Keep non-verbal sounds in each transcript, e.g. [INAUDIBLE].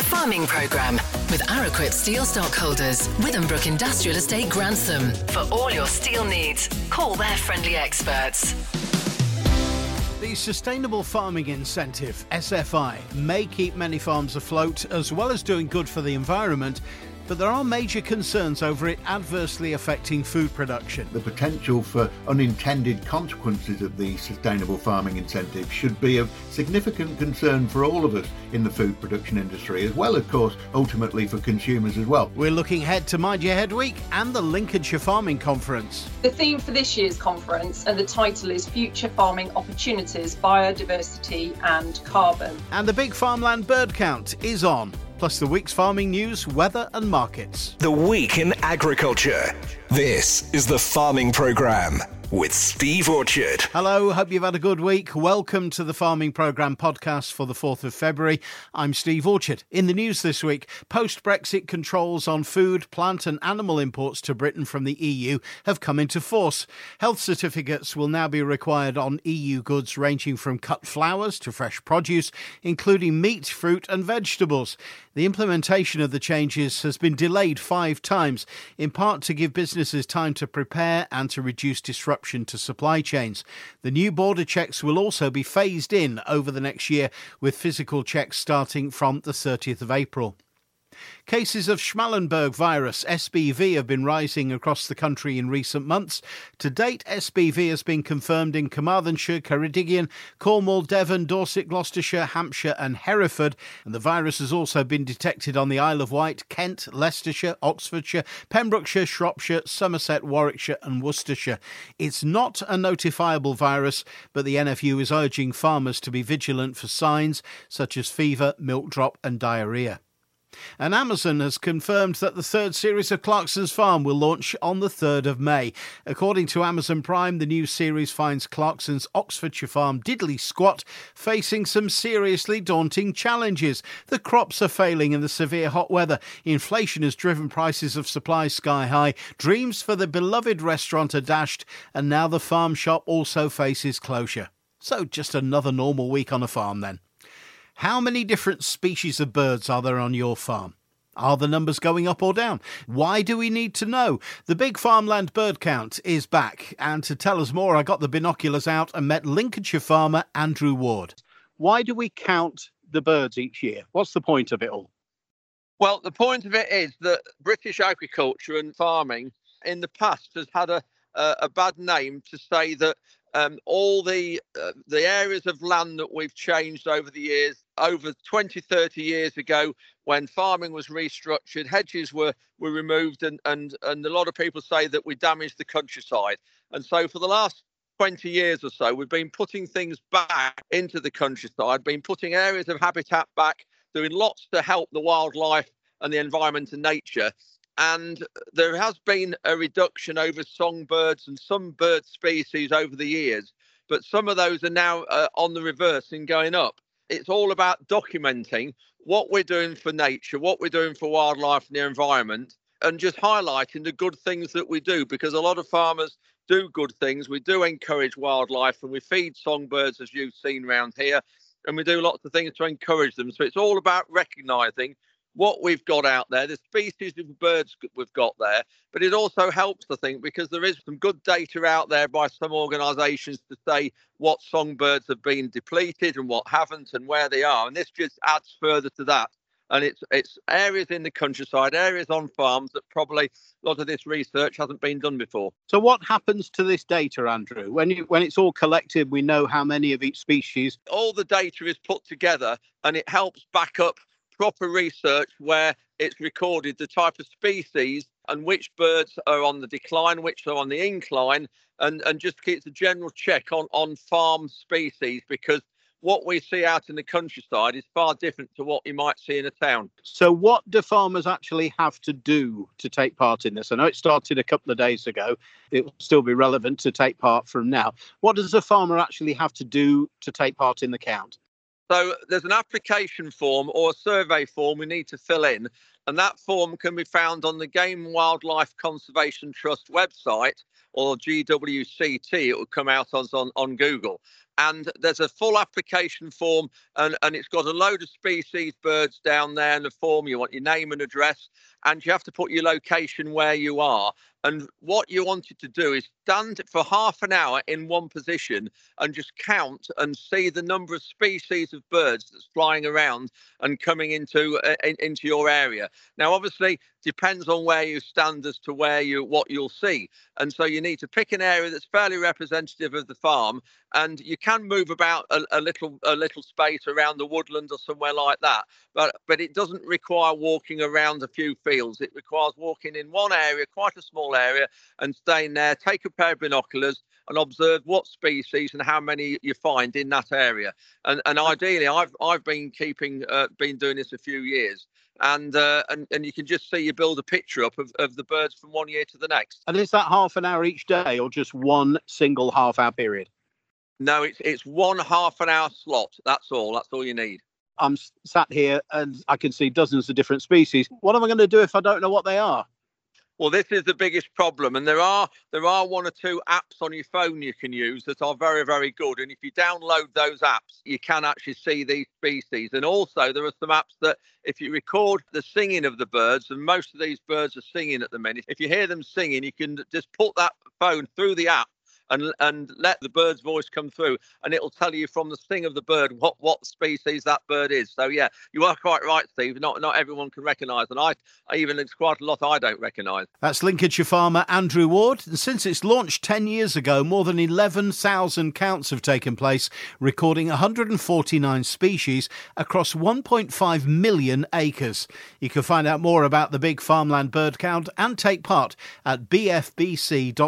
The Farming Programme with Araquip Steel Stockholders, Withambrook Industrial Estate Grantham. For all your steel needs, call their friendly experts. The Sustainable Farming Incentive, SFI, may keep many farms afloat as well as doing good for the environment but there are major concerns over it adversely affecting food production. The potential for unintended consequences of the sustainable farming incentive should be of significant concern for all of us in the food production industry, as well, of course, ultimately for consumers as well. We're looking ahead to Mind Your Head Week and the Lincolnshire Farming Conference. The theme for this year's conference and the title is Future Farming Opportunities, Biodiversity and Carbon. And the Big Farmland Bird Count is on plus the week's farming news, weather, and markets. The Week in Agriculture. This is the Farming Programme with Steve Orchard. Hello, hope you've had a good week. Welcome to the Farming Programme podcast for the 4th of February. I'm Steve Orchard. In the news this week, post Brexit controls on food, plant, and animal imports to Britain from the EU have come into force. Health certificates will now be required on EU goods ranging from cut flowers to fresh produce, including meat, fruit, and vegetables. The implementation of the changes has been delayed five times, in part to give businesses time to prepare and to reduce disruption to supply chains. The new border checks will also be phased in over the next year, with physical checks starting from the 30th of April. Cases of Schmallenberg virus, SBV, have been rising across the country in recent months. To date, SBV has been confirmed in Carmarthenshire, Ceredigion, Cornwall, Devon, Dorset, Gloucestershire, Hampshire, and Hereford. And the virus has also been detected on the Isle of Wight, Kent, Leicestershire, Oxfordshire, Pembrokeshire, Shropshire, Somerset, Warwickshire, and Worcestershire. It's not a notifiable virus, but the NFU is urging farmers to be vigilant for signs such as fever, milk drop, and diarrhoea. And Amazon has confirmed that the third series of Clarkson's Farm will launch on the 3rd of May. According to Amazon Prime, the new series finds Clarkson's Oxfordshire farm Diddly Squat facing some seriously daunting challenges. The crops are failing in the severe hot weather. Inflation has driven prices of supplies sky high. Dreams for the beloved restaurant are dashed, and now the farm shop also faces closure. So, just another normal week on a farm then. How many different species of birds are there on your farm? Are the numbers going up or down? Why do we need to know? The big farmland bird count is back, and to tell us more, I got the binoculars out and met Lincolnshire farmer Andrew Ward. Why do we count the birds each year? What's the point of it all? Well, the point of it is that British agriculture and farming in the past has had a, a, a bad name to say that um, all the uh, the areas of land that we've changed over the years over 20 30 years ago when farming was restructured hedges were were removed and and and a lot of people say that we damaged the countryside. And so for the last 20 years or so we've been putting things back into the countryside been putting areas of habitat back doing lots to help the wildlife and the environment and nature and there has been a reduction over songbirds and some bird species over the years, but some of those are now uh, on the reverse and going up. It's all about documenting what we're doing for nature, what we're doing for wildlife and the environment, and just highlighting the good things that we do because a lot of farmers do good things. We do encourage wildlife and we feed songbirds, as you've seen around here, and we do lots of things to encourage them. So it's all about recognizing what we've got out there, the species of birds we've got there, but it also helps, I think, because there is some good data out there by some organisations to say what songbirds have been depleted and what haven't and where they are. And this just adds further to that. And it's it's areas in the countryside, areas on farms that probably a lot of this research hasn't been done before. So what happens to this data, Andrew? When you, when it's all collected, we know how many of each species. All the data is put together, and it helps back up proper research where it's recorded the type of species and which birds are on the decline, which are on the incline, and, and just keeps a general check on, on farm species because what we see out in the countryside is far different to what you might see in a town. So, what do farmers actually have to do to take part in this? I know it started a couple of days ago. It will still be relevant to take part from now. What does a farmer actually have to do to take part in the count? So there's an application form or a survey form we need to fill in, and that form can be found on the Game and Wildlife Conservation Trust website or GWCT. It will come out on, on, on Google. and there's a full application form and, and it's got a load of species birds down there in the form you want your name and address and you have to put your location where you are and what you wanted to do is stand for half an hour in one position and just count and see the number of species of birds that's flying around and coming into uh, in, into your area. Now, obviously, depends on where you stand as to where you what you'll see, and so you need to pick an area that's fairly representative of the farm, and you can move about a, a little a little space around the woodland or somewhere like that. But but it doesn't require walking around a few fields. It requires walking in one area, quite a small area and staying there, take a pair of binoculars and observe what species and how many you find in that area. And, and ideally, I've I've been keeping uh, been doing this a few years. And, uh, and and you can just see you build a picture up of, of the birds from one year to the next. And is that half an hour each day, or just one single half hour period? No, it's it's one half an hour slot. That's all. That's all you need. I'm sat here and I can see dozens of different species. What am I going to do if I don't know what they are? Well, this is the biggest problem, and there are there are one or two apps on your phone you can use that are very very good. And if you download those apps, you can actually see these species. And also, there are some apps that if you record the singing of the birds, and most of these birds are singing at the minute, if you hear them singing, you can just put that phone through the app and and let the bird's voice come through, and it'll tell you from the sing of the bird what what species that bird is. So yeah, you are quite right, Steve. Not not everyone can recognise, and I, I even it's quite a lot I don't recognise. That's Lincolnshire farmer Andrew Ward. And since its launch ten years ago, more than eleven thousand counts have taken place, recording 149 species across 1.5 million acres. You can find out more about the big farmland bird count and take part at bfbc.org.uk.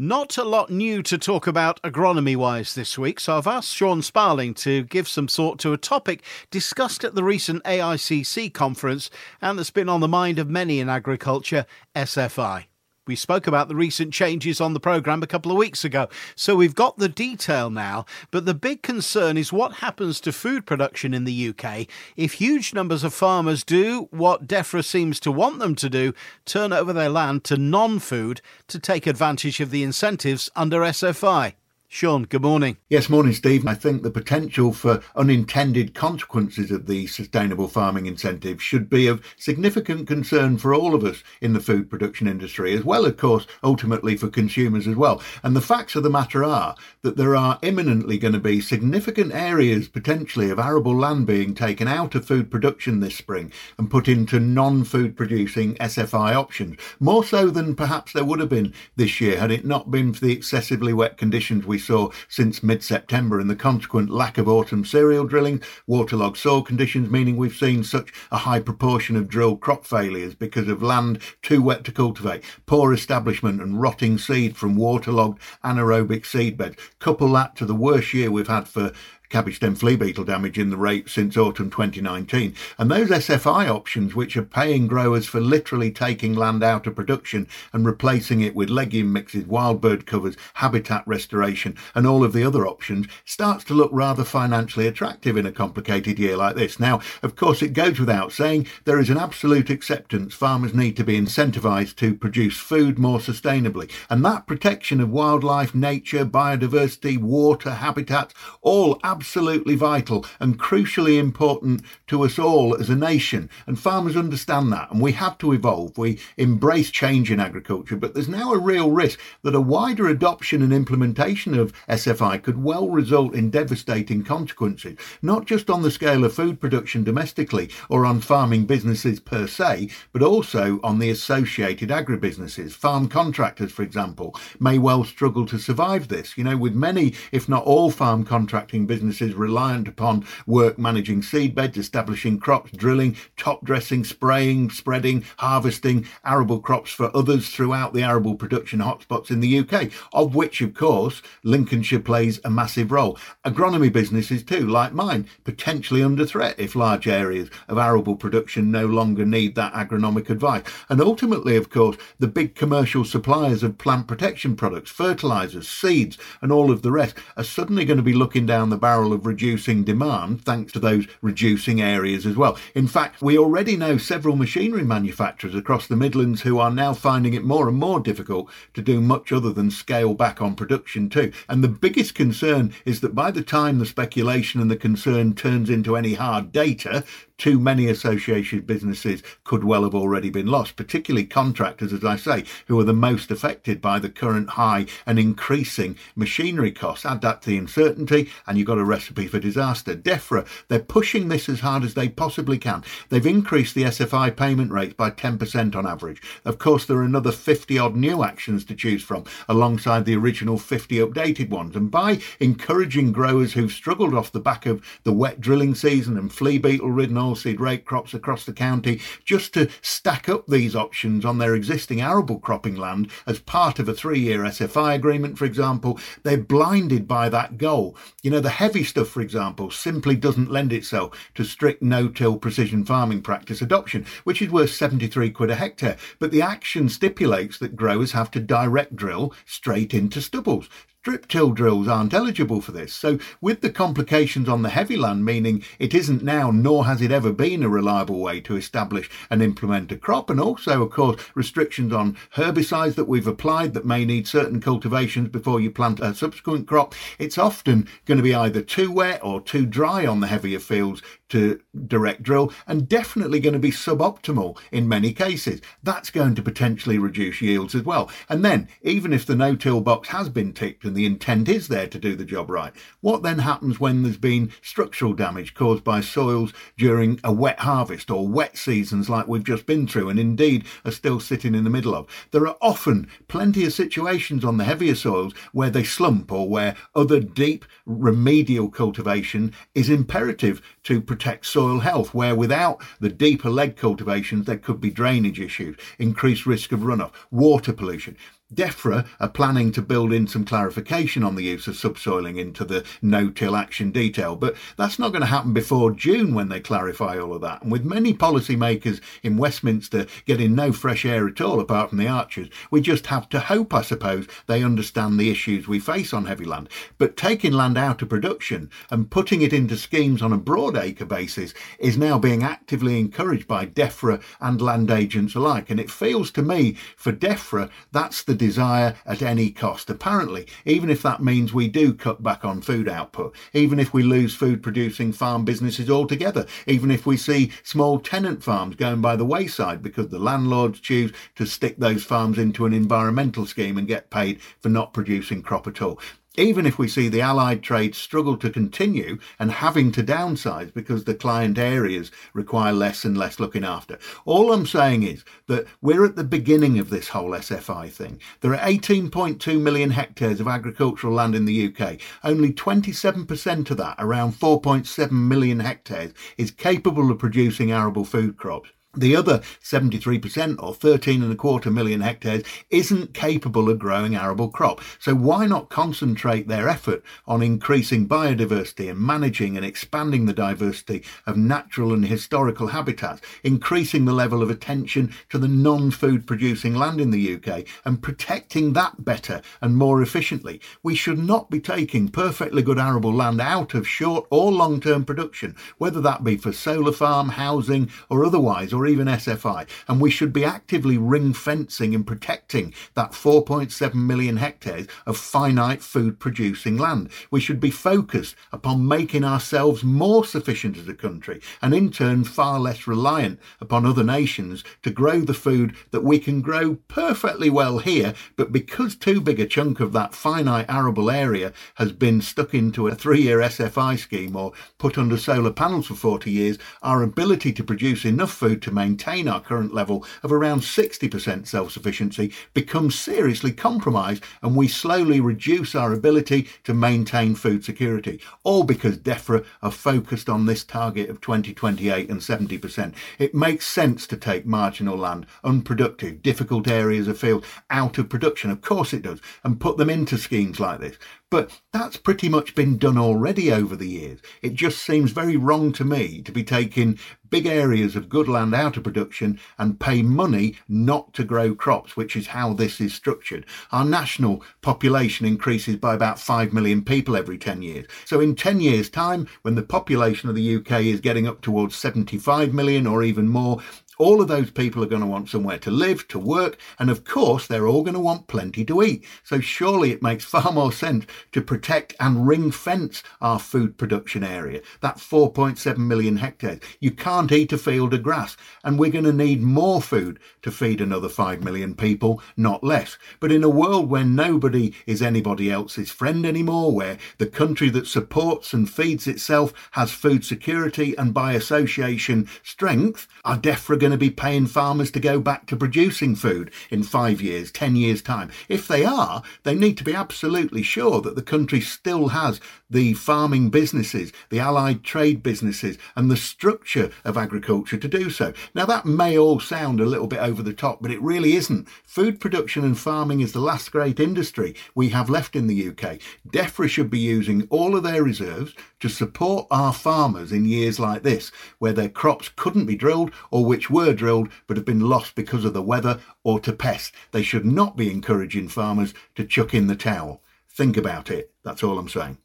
Not a lot new to talk about agronomy wise this week, so I've asked Sean Sparling to give some thought to a topic discussed at the recent AICC conference and that's been on the mind of many in agriculture SFI. We spoke about the recent changes on the programme a couple of weeks ago, so we've got the detail now. But the big concern is what happens to food production in the UK if huge numbers of farmers do what DEFRA seems to want them to do turn over their land to non food to take advantage of the incentives under SFI. Sean, good morning. Yes, morning, Steve. I think the potential for unintended consequences of the sustainable farming incentive should be of significant concern for all of us in the food production industry, as well, of course, ultimately for consumers as well. And the facts of the matter are that there are imminently going to be significant areas potentially of arable land being taken out of food production this spring and put into non food producing SFI options, more so than perhaps there would have been this year had it not been for the excessively wet conditions we saw since mid September and the consequent lack of autumn cereal drilling, waterlogged soil conditions, meaning we've seen such a high proportion of drill crop failures because of land too wet to cultivate, poor establishment and rotting seed from waterlogged anaerobic seedbeds. Couple that to the worst year we've had for cabbage stem flea beetle damage in the rape since autumn 2019. And those SFI options, which are paying growers for literally taking land out of production and replacing it with legume mixes, wild bird covers, habitat restoration, and all of the other options, starts to look rather financially attractive in a complicated year like this. Now, of course, it goes without saying there is an absolute acceptance farmers need to be incentivised to produce food more sustainably. And that protection of wildlife, nature, biodiversity, water, habitats, all absolutely vital and crucially important to us all as a nation. And farmers understand that. And we have to evolve. We embrace change in agriculture. But there's now a real risk that a wider adoption and implementation of SFI could well result in devastating consequences, not just on the scale of food production domestically or on farming businesses per se, but also on the associated agribusinesses. Farm contractors, for example, may well struggle to survive this. You know, with many, if not all, farm contracting businesses businesses reliant upon work managing seedbeds, establishing crops, drilling, top dressing, spraying, spreading, harvesting arable crops for others throughout the arable production hotspots in the UK, of which, of course, Lincolnshire plays a massive role. Agronomy businesses, too, like mine, potentially under threat if large areas of arable production no longer need that agronomic advice. And ultimately, of course, the big commercial suppliers of plant protection products, fertilizers, seeds, and all of the rest are suddenly going to be looking down the barrel of reducing demand thanks to those reducing areas as well. In fact, we already know several machinery manufacturers across the Midlands who are now finding it more and more difficult to do much other than scale back on production too. And the biggest concern is that by the time the speculation and the concern turns into any hard data, too many associated businesses could well have already been lost, particularly contractors, as I say, who are the most affected by the current high and increasing machinery costs. Add that to the uncertainty, and you've got a recipe for disaster. DEFRA, they're pushing this as hard as they possibly can. They've increased the SFI payment rates by 10% on average. Of course, there are another 50 odd new actions to choose from, alongside the original 50 updated ones. And by encouraging growers who've struggled off the back of the wet drilling season and flea beetle ridden oilseed rape crops across the county just to stack up these options on their existing arable cropping land as part of a three year SFI agreement, for example, they're blinded by that goal. You know, the heavy stuff, for example, simply doesn't lend itself to strict no till precision farming practice adoption, which is worth 73 quid a hectare. But the action stipulates that growers have to direct drill straight into stubbles strip till drills aren't eligible for this. So, with the complications on the heavy land, meaning it isn't now, nor has it ever been, a reliable way to establish and implement a crop, and also, of course, restrictions on herbicides that we've applied that may need certain cultivations before you plant a subsequent crop, it's often going to be either too wet or too dry on the heavier fields to direct drill and definitely going to be suboptimal in many cases. That's going to potentially reduce yields as well. And then, even if the no-till box has been ticked and the intent is there to do the job right, what then happens when there's been structural damage caused by soils during a wet harvest or wet seasons like we've just been through and indeed are still sitting in the middle of? There are often plenty of situations on the heavier soils where they slump or where other deep remedial cultivation is imperative to protect soil health, where without the deeper leg cultivations, there could be drainage issues, increased risk of runoff, water pollution. DEFRA are planning to build in some clarification on the use of subsoiling into the no-till action detail, but that's not going to happen before June when they clarify all of that. And with many policymakers in Westminster getting no fresh air at all apart from the archers, we just have to hope, I suppose, they understand the issues we face on heavy land. But taking land out of production and putting it into schemes on a broad acre basis is now being actively encouraged by DEFRA and land agents alike. And it feels to me, for DEFRA, that's the desire at any cost. Apparently, even if that means we do cut back on food output, even if we lose food producing farm businesses altogether, even if we see small tenant farms going by the wayside because the landlords choose to stick those farms into an environmental scheme and get paid for not producing crop at all even if we see the allied trade struggle to continue and having to downsize because the client areas require less and less looking after. All I'm saying is that we're at the beginning of this whole SFI thing. There are 18.2 million hectares of agricultural land in the UK. Only 27% of that, around 4.7 million hectares, is capable of producing arable food crops. The other 73% or 13 and a quarter million hectares isn't capable of growing arable crop. So why not concentrate their effort on increasing biodiversity and managing and expanding the diversity of natural and historical habitats, increasing the level of attention to the non-food producing land in the UK and protecting that better and more efficiently. We should not be taking perfectly good arable land out of short or long-term production, whether that be for solar farm, housing or otherwise, or even SFI. And we should be actively ring fencing and protecting that 4.7 million hectares of finite food producing land. We should be focused upon making ourselves more sufficient as a country and in turn far less reliant upon other nations to grow the food that we can grow perfectly well here. But because too big a chunk of that finite arable area has been stuck into a three year SFI scheme or put under solar panels for 40 years, our ability to produce enough food to maintain our current level of around 60% self sufficiency becomes seriously compromised and we slowly reduce our ability to maintain food security, all because DEFRA are focused on this target of 2028 and 70%. It makes sense to take marginal land, unproductive, difficult areas of field out of production. Of course it does, and put them into schemes like this. But that's pretty much been done already over the years. It just seems very wrong to me to be taking big areas of good land out of production and pay money not to grow crops, which is how this is structured. Our national population increases by about 5 million people every 10 years. So in 10 years' time, when the population of the UK is getting up towards 75 million or even more, all of those people are going to want somewhere to live, to work, and of course, they're all going to want plenty to eat. So surely it makes [LAUGHS] far more sense to protect and ring fence our food production area, that 4.7 million hectares. You can't eat a field of grass, and we're going to need more food to feed another 5 million people, not less. But in a world where nobody is anybody else's friend anymore, where the country that supports and feeds itself has food security and by association strength, our DEFRA going to be paying farmers to go back to producing food in five years, ten years' time? If they are, they need to be absolutely sure that the country still has the farming businesses, the allied trade businesses, and the structure of agriculture to do so. Now, that may all sound a little bit over the top, but it really isn't. Food production and farming is the last great industry we have left in the UK. DEFRA should be using all of their reserves to support our farmers in years like this, where their crops couldn't be drilled or which were drilled but have been lost because of the weather or to pests. They should not be encouraging farmers to chuck in the towel. Think about it. That's all I'm saying.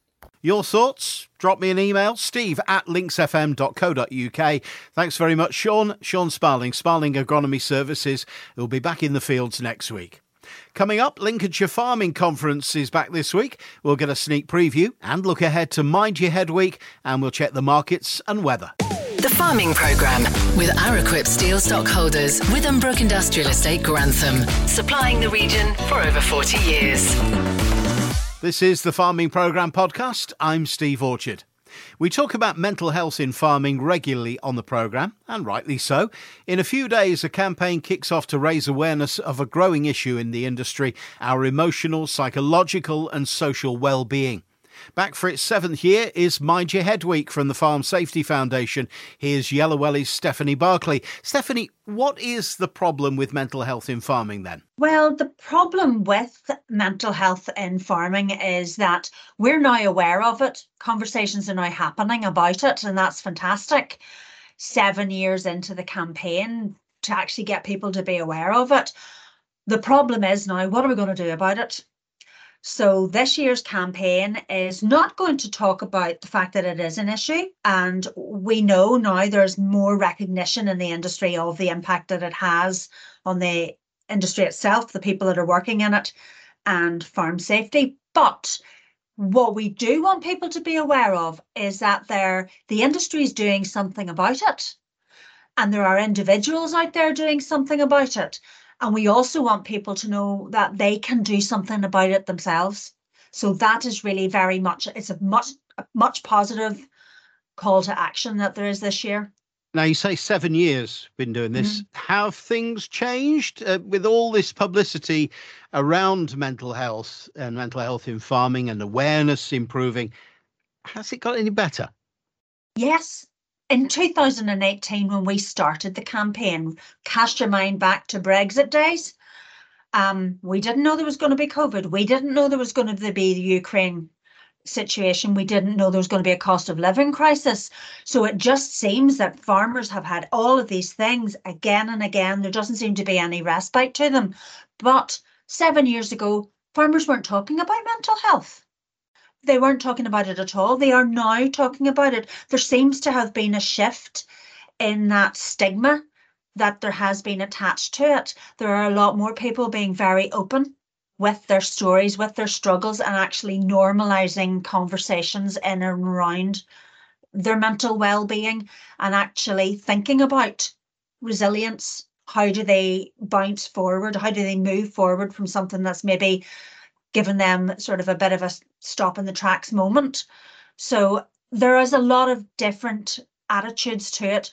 Your thoughts? Drop me an email, steve at linksfm.co.uk. Thanks very much, Sean. Sean Sparling, Sparling Agronomy Services. He'll be back in the fields next week. Coming up, Lincolnshire Farming Conference is back this week. We'll get a sneak preview and look ahead to Mind Your Head Week, and we'll check the markets and weather. The Farming Programme with Araquip Steel Stockholders, Withambrook Industrial Estate Grantham, supplying the region for over 40 years. This is the Farming Programme podcast. I'm Steve Orchard. We talk about mental health in farming regularly on the programme, and rightly so. In a few days, a campaign kicks off to raise awareness of a growing issue in the industry our emotional, psychological, and social well being. Back for its seventh year is Mind Your Head Week from the Farm Safety Foundation. Here's Yellow Yellowelly's Stephanie Barclay. Stephanie, what is the problem with mental health in farming then? Well, the problem with mental health in farming is that we're now aware of it. Conversations are now happening about it, and that's fantastic. Seven years into the campaign to actually get people to be aware of it. The problem is now, what are we going to do about it? So this year's campaign is not going to talk about the fact that it is an issue. And we know now there's more recognition in the industry of the impact that it has on the industry itself, the people that are working in it, and farm safety. But what we do want people to be aware of is that they the industry is doing something about it. And there are individuals out there doing something about it. And we also want people to know that they can do something about it themselves. So that is really very much, it's a much, a much positive call to action that there is this year. Now, you say seven years been doing this. Mm-hmm. Have things changed uh, with all this publicity around mental health and mental health in farming and awareness improving? Has it got any better? Yes, in 2018, when we started the campaign, cast your mind back to Brexit days. Um, we didn't know there was going to be COVID. We didn't know there was going to be the Ukraine situation. We didn't know there was going to be a cost of living crisis. So it just seems that farmers have had all of these things again and again. There doesn't seem to be any respite to them. But seven years ago, farmers weren't talking about mental health they weren't talking about it at all. They are now talking about it. There seems to have been a shift in that stigma that there has been attached to it. There are a lot more people being very open with their stories, with their struggles, and actually normalizing conversations in and around their mental well being and actually thinking about resilience. How do they bounce forward? How do they move forward from something that's maybe given them sort of a bit of a stop in the tracks moment. So there is a lot of different attitudes to it.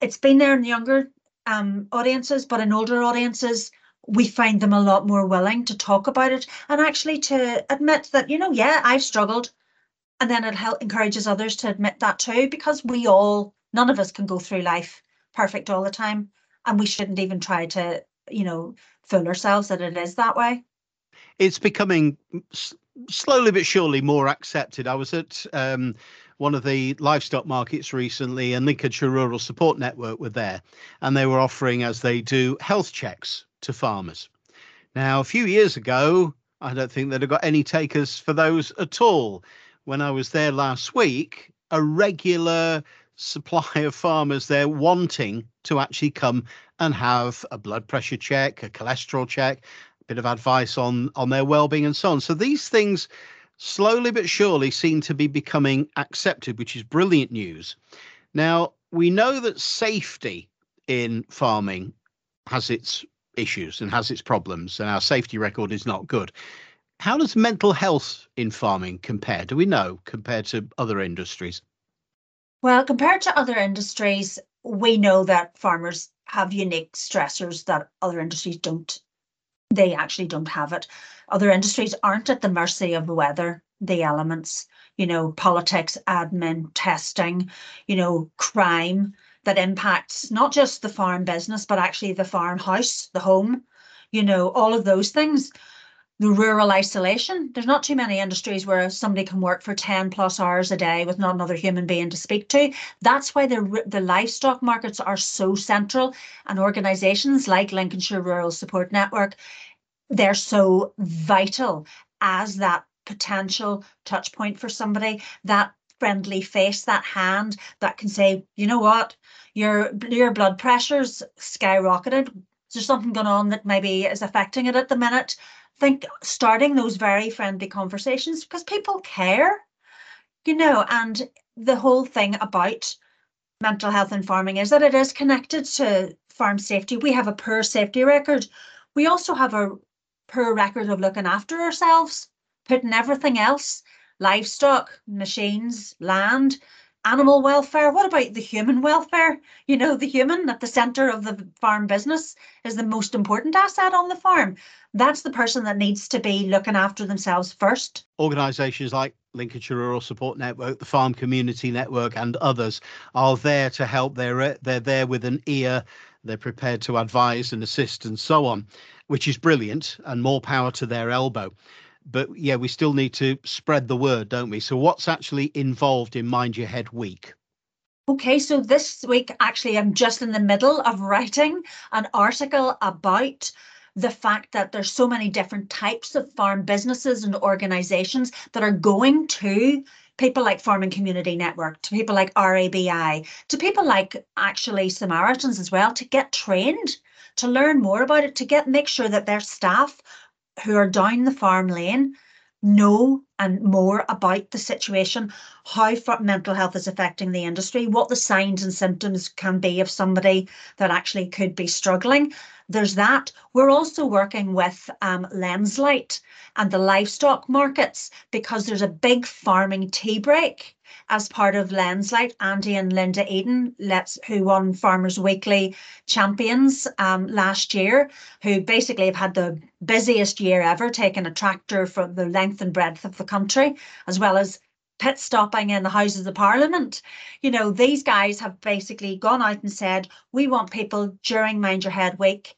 It's been there in younger um, audiences, but in older audiences, we find them a lot more willing to talk about it and actually to admit that, you know, yeah, I've struggled. And then it help, encourages others to admit that too, because we all, none of us can go through life perfect all the time. And we shouldn't even try to, you know, fool ourselves that it is that way it's becoming slowly but surely more accepted. I was at um, one of the livestock markets recently, and Lincolnshire Rural Support Network were there, and they were offering, as they do, health checks to farmers. Now, a few years ago, I don't think they'd have got any takers for those at all. When I was there last week, a regular supply of farmers there wanting to actually come and have a blood pressure check, a cholesterol check, bit of advice on on their well-being and so on. So these things slowly but surely seem to be becoming accepted, which is brilliant news. Now, we know that safety in farming has its issues and has its problems, and our safety record is not good. How does mental health in farming compare? Do we know compared to other industries? Well, compared to other industries, we know that farmers have unique stressors that other industries don't. They actually don't have it other industries aren't at the mercy of the weather, the elements, you know, politics, admin, testing, you know, crime that impacts not just the farm business, but actually the farmhouse, the home, you know, all of those things. The rural isolation. There's not too many industries where somebody can work for 10 plus hours a day with not another human being to speak to. That's why the, the livestock markets are so central and organisations like Lincolnshire Rural Support Network they're so vital as that potential touch point for somebody, that friendly face, that hand that can say, you know what, your your blood pressure's skyrocketed. Is there something going on that maybe is affecting it at the minute? Think starting those very friendly conversations because people care, you know, and the whole thing about mental health in farming is that it is connected to farm safety. We have a poor safety record. We also have a poor record of looking after ourselves, putting everything else, livestock, machines, land, animal welfare. What about the human welfare? You know, the human at the centre of the farm business is the most important asset on the farm. That's the person that needs to be looking after themselves first. Organisations like Lincolnshire Rural Support Network, the Farm Community Network, and others are there to help. They're uh, they're there with an ear. They're prepared to advise and assist and so on which is brilliant and more power to their elbow. But yeah, we still need to spread the word, don't we? So, what's actually involved in Mind Your Head Week? Okay, so this week, actually, I'm just in the middle of writing an article about the fact that there's so many different types of farm businesses and organizations that are going to people like Farming Community Network, to people like RABI, to people like actually Samaritans as well, to get trained to learn more about it, to get make sure that their staff who are down the farm lane know and more about the situation, how mental health is affecting the industry, what the signs and symptoms can be of somebody that actually could be struggling. There's that. We're also working with um, Lenslight and the livestock markets because there's a big farming tea break as part of Lenslight, Andy and Linda Eden, let's who won Farmers Weekly champions um, last year, who basically have had the busiest year ever, taking a tractor from the length and breadth of the country, as well as pit stopping in the Houses of Parliament. You know, these guys have basically gone out and said, we want people during Mind Your Head Week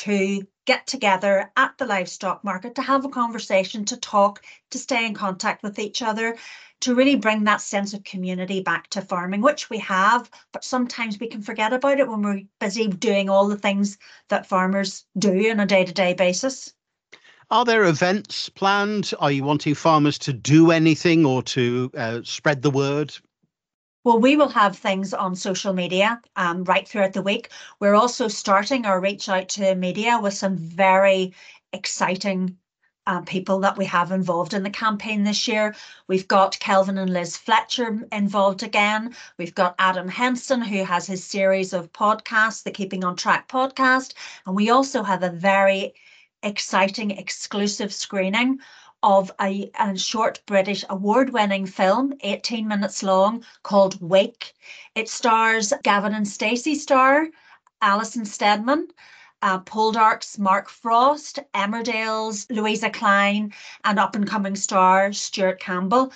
to get together at the livestock market to have a conversation, to talk, to stay in contact with each other, to really bring that sense of community back to farming, which we have, but sometimes we can forget about it when we're busy doing all the things that farmers do on a day to day basis. Are there events planned? Are you wanting farmers to do anything or to uh, spread the word? Well, we will have things on social media um, right throughout the week. We're also starting our reach out to media with some very exciting uh, people that we have involved in the campaign this year. We've got Kelvin and Liz Fletcher involved again. We've got Adam Henson, who has his series of podcasts, the Keeping on Track podcast. And we also have a very exciting exclusive screening of a, a short British award winning film, 18 minutes long, called Wake. It stars Gavin and Stacey star, Alison Steadman uh, Poldark's Mark Frost, Emmerdale's Louisa Clein, and up and coming star Stuart Campbell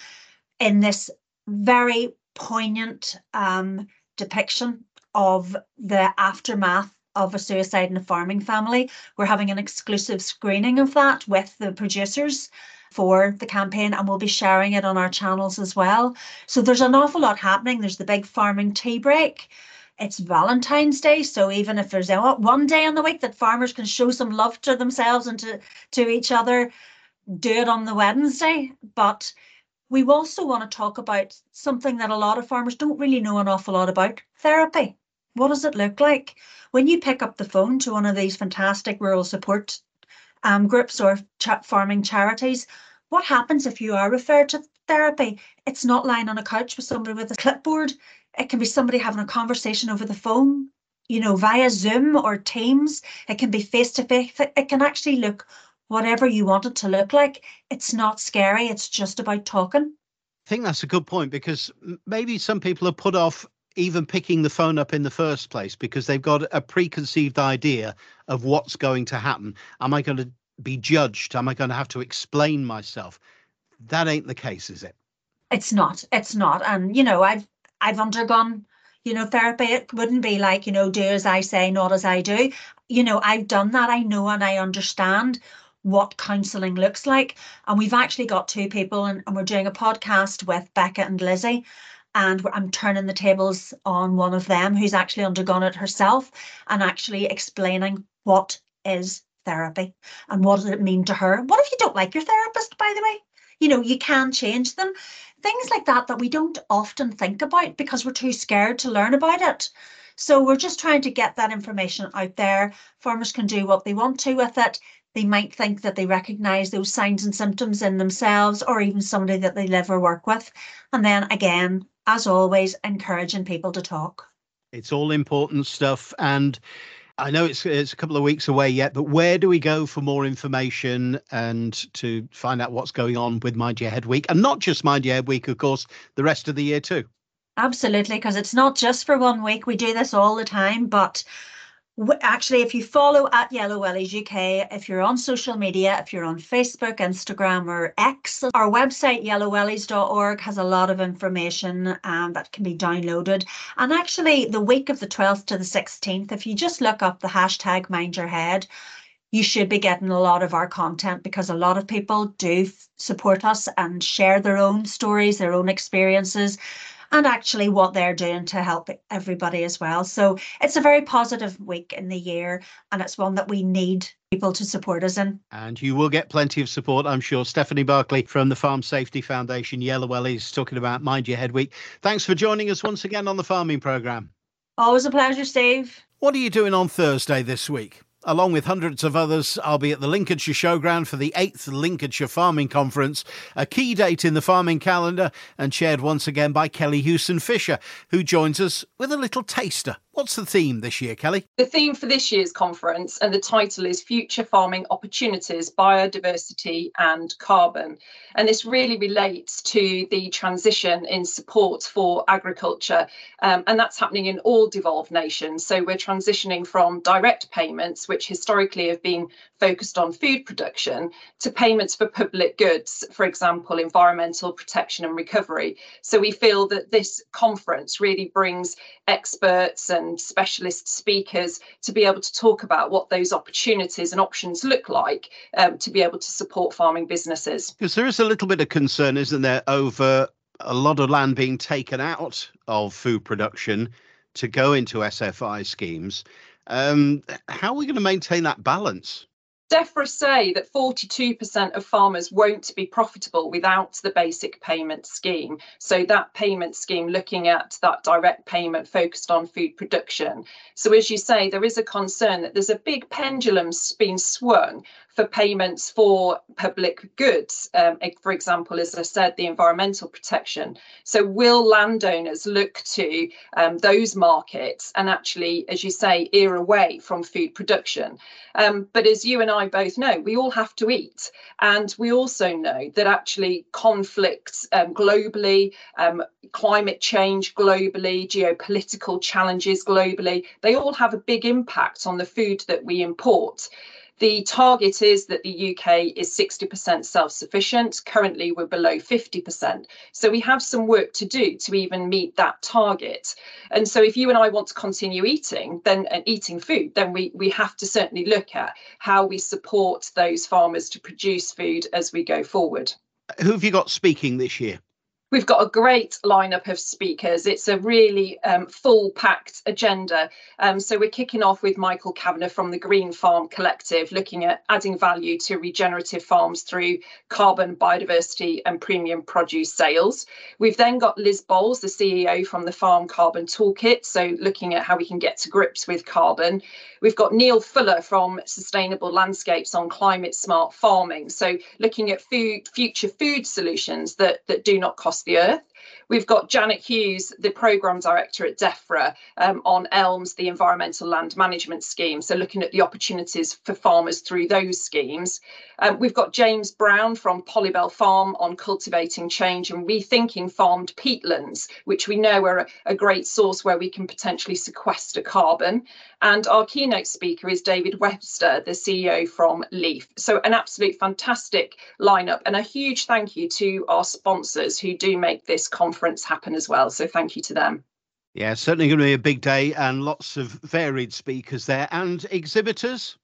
in this very poignant um, depiction of the aftermath of a suicide in a farming family. We're having an exclusive screening of that with the producers for the campaign and we'll be sharing it on our channels as well. So there's an awful lot happening. There's the big farming tea break. It's Valentine's Day, so even if there's one day in the week that farmers can show some love to themselves and to, to each other, do it on the Wednesday. But we also want to talk about something that a lot of farmers don't really know an awful lot about therapy. What does it look like? When you pick up the phone to one of these fantastic rural support um, groups or farming charities, what happens if you are referred to therapy? It's not lying on a couch with somebody with a clipboard. It can be somebody having a conversation over the phone, you know, via Zoom or Teams. It can be face to face. It can actually look whatever you want it to look like. It's not scary. It's just about talking. I think that's a good point because maybe some people are put off even picking the phone up in the first place because they've got a preconceived idea of what's going to happen. Am I going to be judged? Am I going to have to explain myself? That ain't the case, is it? It's not. It's not. And you know, I've I've undergone, you know, therapy. It wouldn't be like, you know, do as I say, not as I do. You know, I've done that. I know and I understand what counselling looks like. And we've actually got two people, and, and we're doing a podcast with Becca and Lizzie. And I'm turning the tables on one of them who's actually undergone it herself and actually explaining what is therapy and what does it mean to her. What if you don't like your therapist, by the way? You know, you can change them. Things like that that we don't often think about because we're too scared to learn about it. So we're just trying to get that information out there. Farmers can do what they want to with it they might think that they recognize those signs and symptoms in themselves or even somebody that they live or work with. And then again, as always, encouraging people to talk. It's all important stuff. And I know it's it's a couple of weeks away yet, but where do we go for more information and to find out what's going on with Mind Your Head Week? And not just Mind Your Head Week, of course, the rest of the year too. Absolutely, because it's not just for one week. We do this all the time, but actually if you follow at yellow wellies uk if you're on social media if you're on facebook instagram or x our website yellowwellies.org has a lot of information um, that can be downloaded. And actually the week of the 12th to the 16th if you just look up the hashtag mind your head you should be getting a lot of our content because a lot of people do support us and share their own stories their own experiences and actually what they're doing to help everybody as well. So it's a very positive week in the year, and it's one that we need people to support us in. And you will get plenty of support, I'm sure. Stephanie Barclay from the Farm Safety Foundation, Yellow Wellies, talking about Mind Your Head Week. Thanks for joining us once again on the farming programme. Always a pleasure, Steve. What are you doing on Thursday this week? Along with hundreds of others, I'll be at the Lincolnshire Showground for the 8th Lincolnshire Farming Conference, a key date in the farming calendar and chaired once again by Kelly Hewson Fisher, who joins us with a little taster What's the theme this year, Kelly? The theme for this year's conference, and the title is Future Farming Opportunities, Biodiversity and Carbon. And this really relates to the transition in support for agriculture, um, and that's happening in all devolved nations. So we're transitioning from direct payments, which historically have been focused on food production, to payments for public goods, for example, environmental protection and recovery. So we feel that this conference really brings experts and and specialist speakers to be able to talk about what those opportunities and options look like um, to be able to support farming businesses. Because there is a little bit of concern, isn't there, over a lot of land being taken out of food production to go into SFI schemes. Um, how are we going to maintain that balance? DEFRA say that 42% of farmers won't be profitable without the basic payment scheme. So that payment scheme looking at that direct payment focused on food production. So as you say, there is a concern that there's a big pendulum being swung for payments for public goods. Um, for example, as I said, the environmental protection. So, will landowners look to um, those markets and actually, as you say, ear away from food production? Um, but as you and I both know, we all have to eat. And we also know that actually conflicts um, globally, um, climate change globally, geopolitical challenges globally, they all have a big impact on the food that we import. The target is that the UK is 60% self sufficient. Currently, we're below 50%. So we have some work to do to even meet that target. And so, if you and I want to continue eating, then and eating food, then we, we have to certainly look at how we support those farmers to produce food as we go forward. Who have you got speaking this year? We've got a great lineup of speakers. It's a really um, full packed agenda. Um, so we're kicking off with Michael Kavanagh from the Green Farm Collective, looking at adding value to regenerative farms through carbon, biodiversity, and premium produce sales. We've then got Liz Bowles, the CEO from the Farm Carbon Toolkit, so looking at how we can get to grips with carbon. We've got Neil Fuller from Sustainable Landscapes on climate smart farming, so looking at food, future food solutions that that do not cost the earth. We've got Janet Hughes, the programme director at DEFRA, um, on ELMS, the Environmental Land Management Scheme. So, looking at the opportunities for farmers through those schemes. Um, we've got James Brown from Polybell Farm on cultivating change and rethinking farmed peatlands, which we know are a, a great source where we can potentially sequester carbon. And our keynote speaker is David Webster, the CEO from Leaf. So, an absolute fantastic lineup, and a huge thank you to our sponsors who do make this conference happen as well. So, thank you to them. Yeah, certainly going to be a big day and lots of varied speakers there and exhibitors.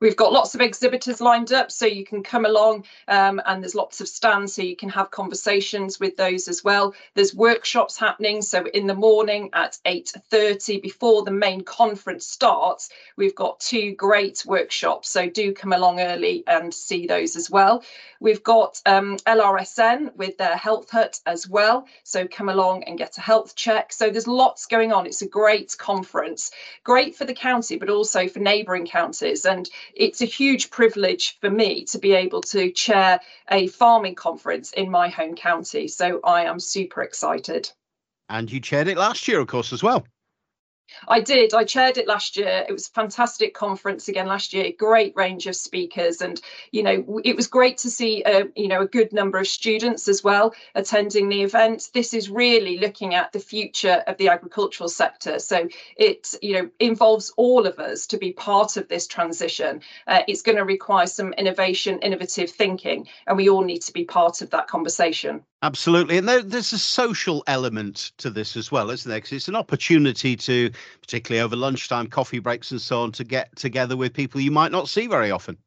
We've got lots of exhibitors lined up, so you can come along um, and there's lots of stands, so you can have conversations with those as well. There's workshops happening, so in the morning at 8.30, before the main conference starts, we've got two great workshops, so do come along early and see those as well. We've got um, LRSN with their health hut as well, so come along and get a health check. So there's lots going on. It's a great conference, great for the county, but also for neighbouring counties. And it's a huge privilege for me to be able to chair a farming conference in my home county. So I am super excited. And you chaired it last year, of course, as well. I did. I chaired it last year. It was a fantastic conference again last year. Great range of speakers, and you know it was great to see a you know a good number of students as well attending the event. This is really looking at the future of the agricultural sector. So it you know involves all of us to be part of this transition. Uh, it's going to require some innovation, innovative thinking, and we all need to be part of that conversation. Absolutely. And there, there's a social element to this as well, isn't there? Because it's an opportunity to, particularly over lunchtime, coffee breaks and so on, to get together with people you might not see very often.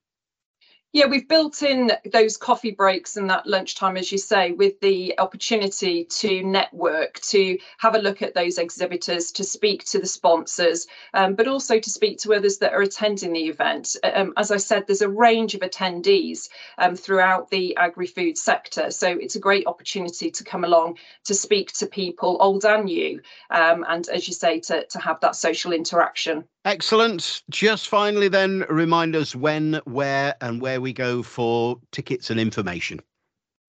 Yeah, we've built in those coffee breaks and that lunchtime, as you say, with the opportunity to network, to have a look at those exhibitors, to speak to the sponsors, um, but also to speak to others that are attending the event. Um, as I said, there's a range of attendees um, throughout the agri food sector. So it's a great opportunity to come along to speak to people, old and new, um, and as you say, to, to have that social interaction. Excellent. Just finally, then, remind us when, where, and where we go for tickets and information.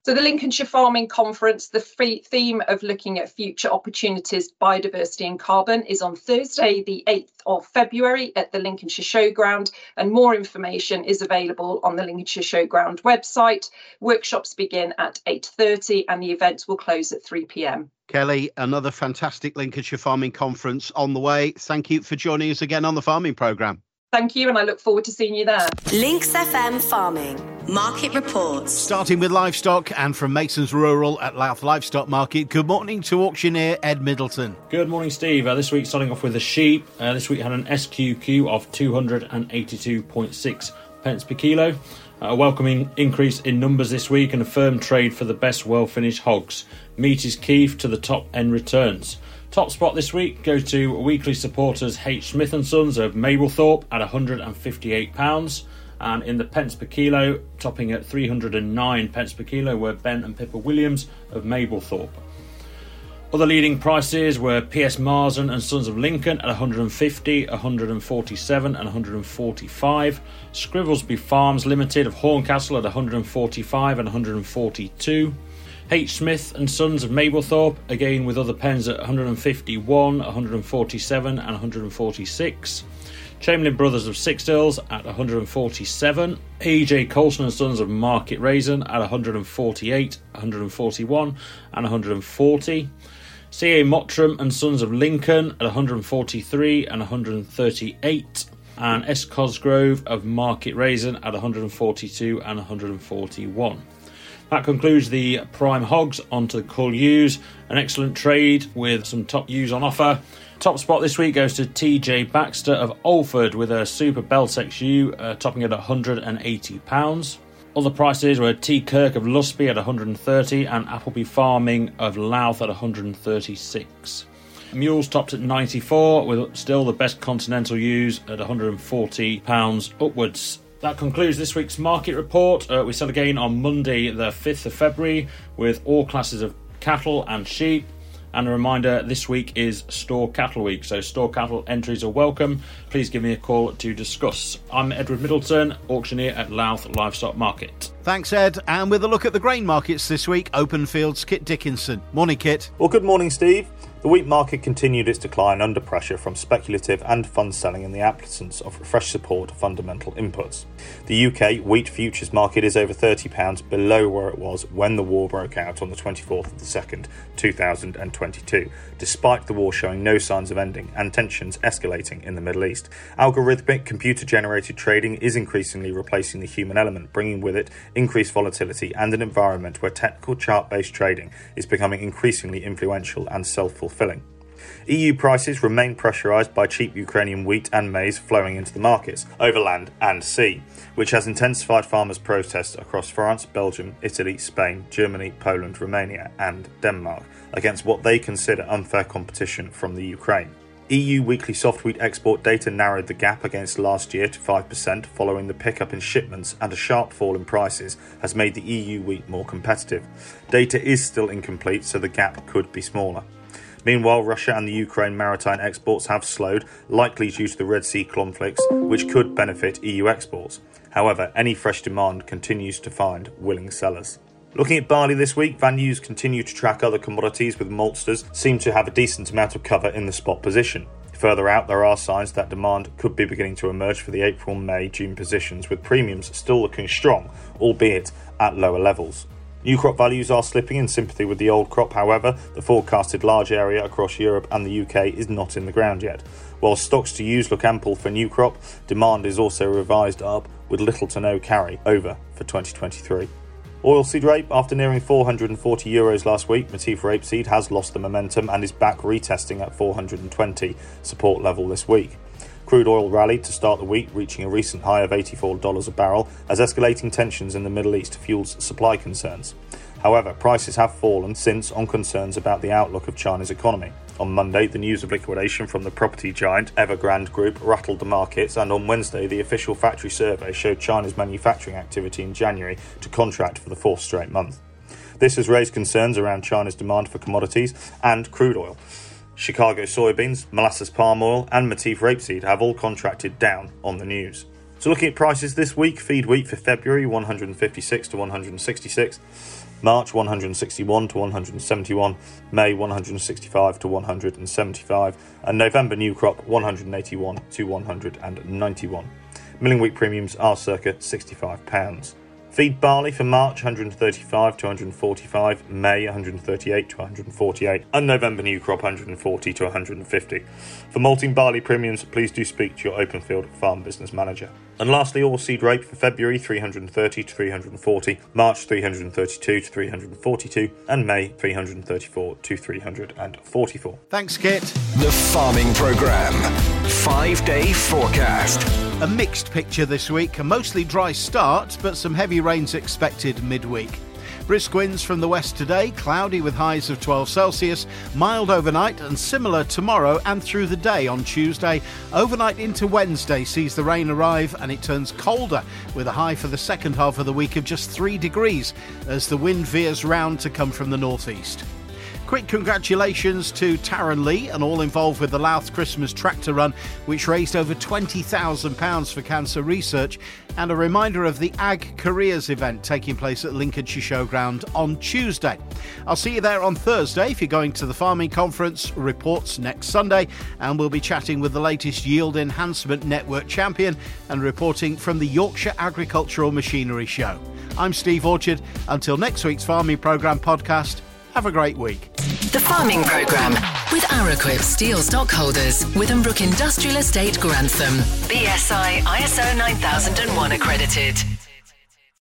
So, the Lincolnshire Farming Conference, the theme of looking at future opportunities, biodiversity, and carbon is on Thursday, the 8th of February at the Lincolnshire Showground. And more information is available on the Lincolnshire Showground website. Workshops begin at 8.30 and the events will close at 3 pm. Kelly, another fantastic Lincolnshire Farming Conference on the way. Thank you for joining us again on the Farming Programme. Thank you, and I look forward to seeing you there. Lincs FM Farming Market Reports. Starting with livestock and from Mason's Rural at Louth Livestock Market. Good morning to auctioneer Ed Middleton. Good morning, Steve. Uh, this week, starting off with the sheep. Uh, this week had an SQQ of 282.6 pence per kilo. A welcoming increase in numbers this week and a firm trade for the best well finished hogs. Meat is key to the top end returns. Top spot this week goes to weekly supporters H. Smith and Sons of Mablethorpe at £158. And in the pence per kilo, topping at 309 pence per kilo, were Ben and Pippa Williams of Mablethorpe. Other leading prices were PS Marsden and Sons of Lincoln at 150, 147, and 145. Scrivelsby Farms Limited of Horncastle at 145 and 142. H. Smith and Sons of Mablethorpe, again with other pens at 151, 147, and 146. Chamberlain Brothers of Sixdales at 147. A.J. Colson and Sons of Market Rasen at 148, 141, and 140. C.A. Mottram and Sons of Lincoln at 143 and 138. and S Cosgrove of Market Rasen at 142 and 141. That concludes the prime hogs onto the cull ewes. An excellent trade with some top ewes on offer. Top spot this week goes to TJ Baxter of Alford with a Super Beltex ewe uh, topping at £180. Other prices were T Kirk of Lusby at 130 and Appleby Farming of Louth at 136. Mules topped at 94 with still the best continental ewes at 140 pounds upwards. That concludes this week's market report. Uh, we sell again on Monday, the 5th of February, with all classes of cattle and sheep. And a reminder this week is Store Cattle Week, so store cattle entries are welcome. Please give me a call to discuss. I'm Edward Middleton, auctioneer at Louth Livestock Market. Thanks, Ed. And with a look at the grain markets this week, Openfield's Kit Dickinson. Morning, Kit. Well, good morning, Steve. The wheat market continued its decline under pressure from speculative and fund selling in the absence of fresh support of fundamental inputs. The UK wheat futures market is over £30 below where it was when the war broke out on the 24th of the 2nd, 2022, despite the war showing no signs of ending and tensions escalating in the Middle East. Algorithmic computer generated trading is increasingly replacing the human element, bringing with it increased volatility and an environment where technical chart based trading is becoming increasingly influential and self fulfilling fulfilling. EU prices remain pressurised by cheap Ukrainian wheat and maize flowing into the markets, over land and sea, which has intensified farmers' protests across France, Belgium, Italy, Spain, Germany, Poland, Romania, and Denmark against what they consider unfair competition from the Ukraine. EU weekly soft wheat export data narrowed the gap against last year to 5% following the pickup in shipments and a sharp fall in prices has made the EU wheat more competitive. Data is still incomplete, so the gap could be smaller. Meanwhile, Russia and the Ukraine maritime exports have slowed, likely due to the Red Sea conflicts, which could benefit EU exports. However, any fresh demand continues to find willing sellers. Looking at barley this week, values continue to track other commodities with maltsters seem to have a decent amount of cover in the spot position. Further out, there are signs that demand could be beginning to emerge for the April, May, June positions, with premiums still looking strong, albeit at lower levels. New crop values are slipping in sympathy with the old crop, however, the forecasted large area across Europe and the UK is not in the ground yet. While stocks to use look ample for new crop, demand is also revised up with little to no carry over for 2023. Oilseed rape, after nearing 440 euros last week, Matif rapeseed has lost the momentum and is back retesting at 420 support level this week. Crude oil rallied to start the week, reaching a recent high of $84 a barrel as escalating tensions in the Middle East fuels supply concerns. However, prices have fallen since on concerns about the outlook of China's economy. On Monday, the news of liquidation from the property giant Evergrande Group rattled the markets, and on Wednesday, the official factory survey showed China's manufacturing activity in January to contract for the fourth straight month. This has raised concerns around China's demand for commodities and crude oil. Chicago soybeans, Malaysian palm oil, and Matif rapeseed have all contracted down on the news. So, looking at prices this week, feed wheat for February 156 to 166, March 161 to 171, May 165 to 175, and November new crop 181 to 191. Milling wheat premiums are circa £65. Feed barley for March 135 to 145, May 138 to 148, and November new crop 140 to 150. For malting barley premiums, please do speak to your Openfield farm business manager. And lastly, oilseed rape for February 330 to 340, March 332 to 342, and May 334 to 344. Thanks, Kit. The Farming Programme. Five day forecast. A mixed picture this week, a mostly dry start, but some heavy rains expected midweek. Brisk winds from the west today, cloudy with highs of 12 Celsius, mild overnight and similar tomorrow and through the day on Tuesday. Overnight into Wednesday sees the rain arrive and it turns colder with a high for the second half of the week of just 3 degrees as the wind veers round to come from the northeast. Quick congratulations to Taryn Lee and all involved with the Louth Christmas Tractor Run, which raised over £20,000 for cancer research, and a reminder of the Ag Careers event taking place at Lincolnshire Showground on Tuesday. I'll see you there on Thursday if you're going to the Farming Conference, reports next Sunday, and we'll be chatting with the latest Yield Enhancement Network champion and reporting from the Yorkshire Agricultural Machinery Show. I'm Steve Orchard. Until next week's Farming Programme podcast, have a great week. The Farming Programme with Araquip steel stockholders, Withambrook Industrial Estate, Grantham. BSI ISO 9001 accredited.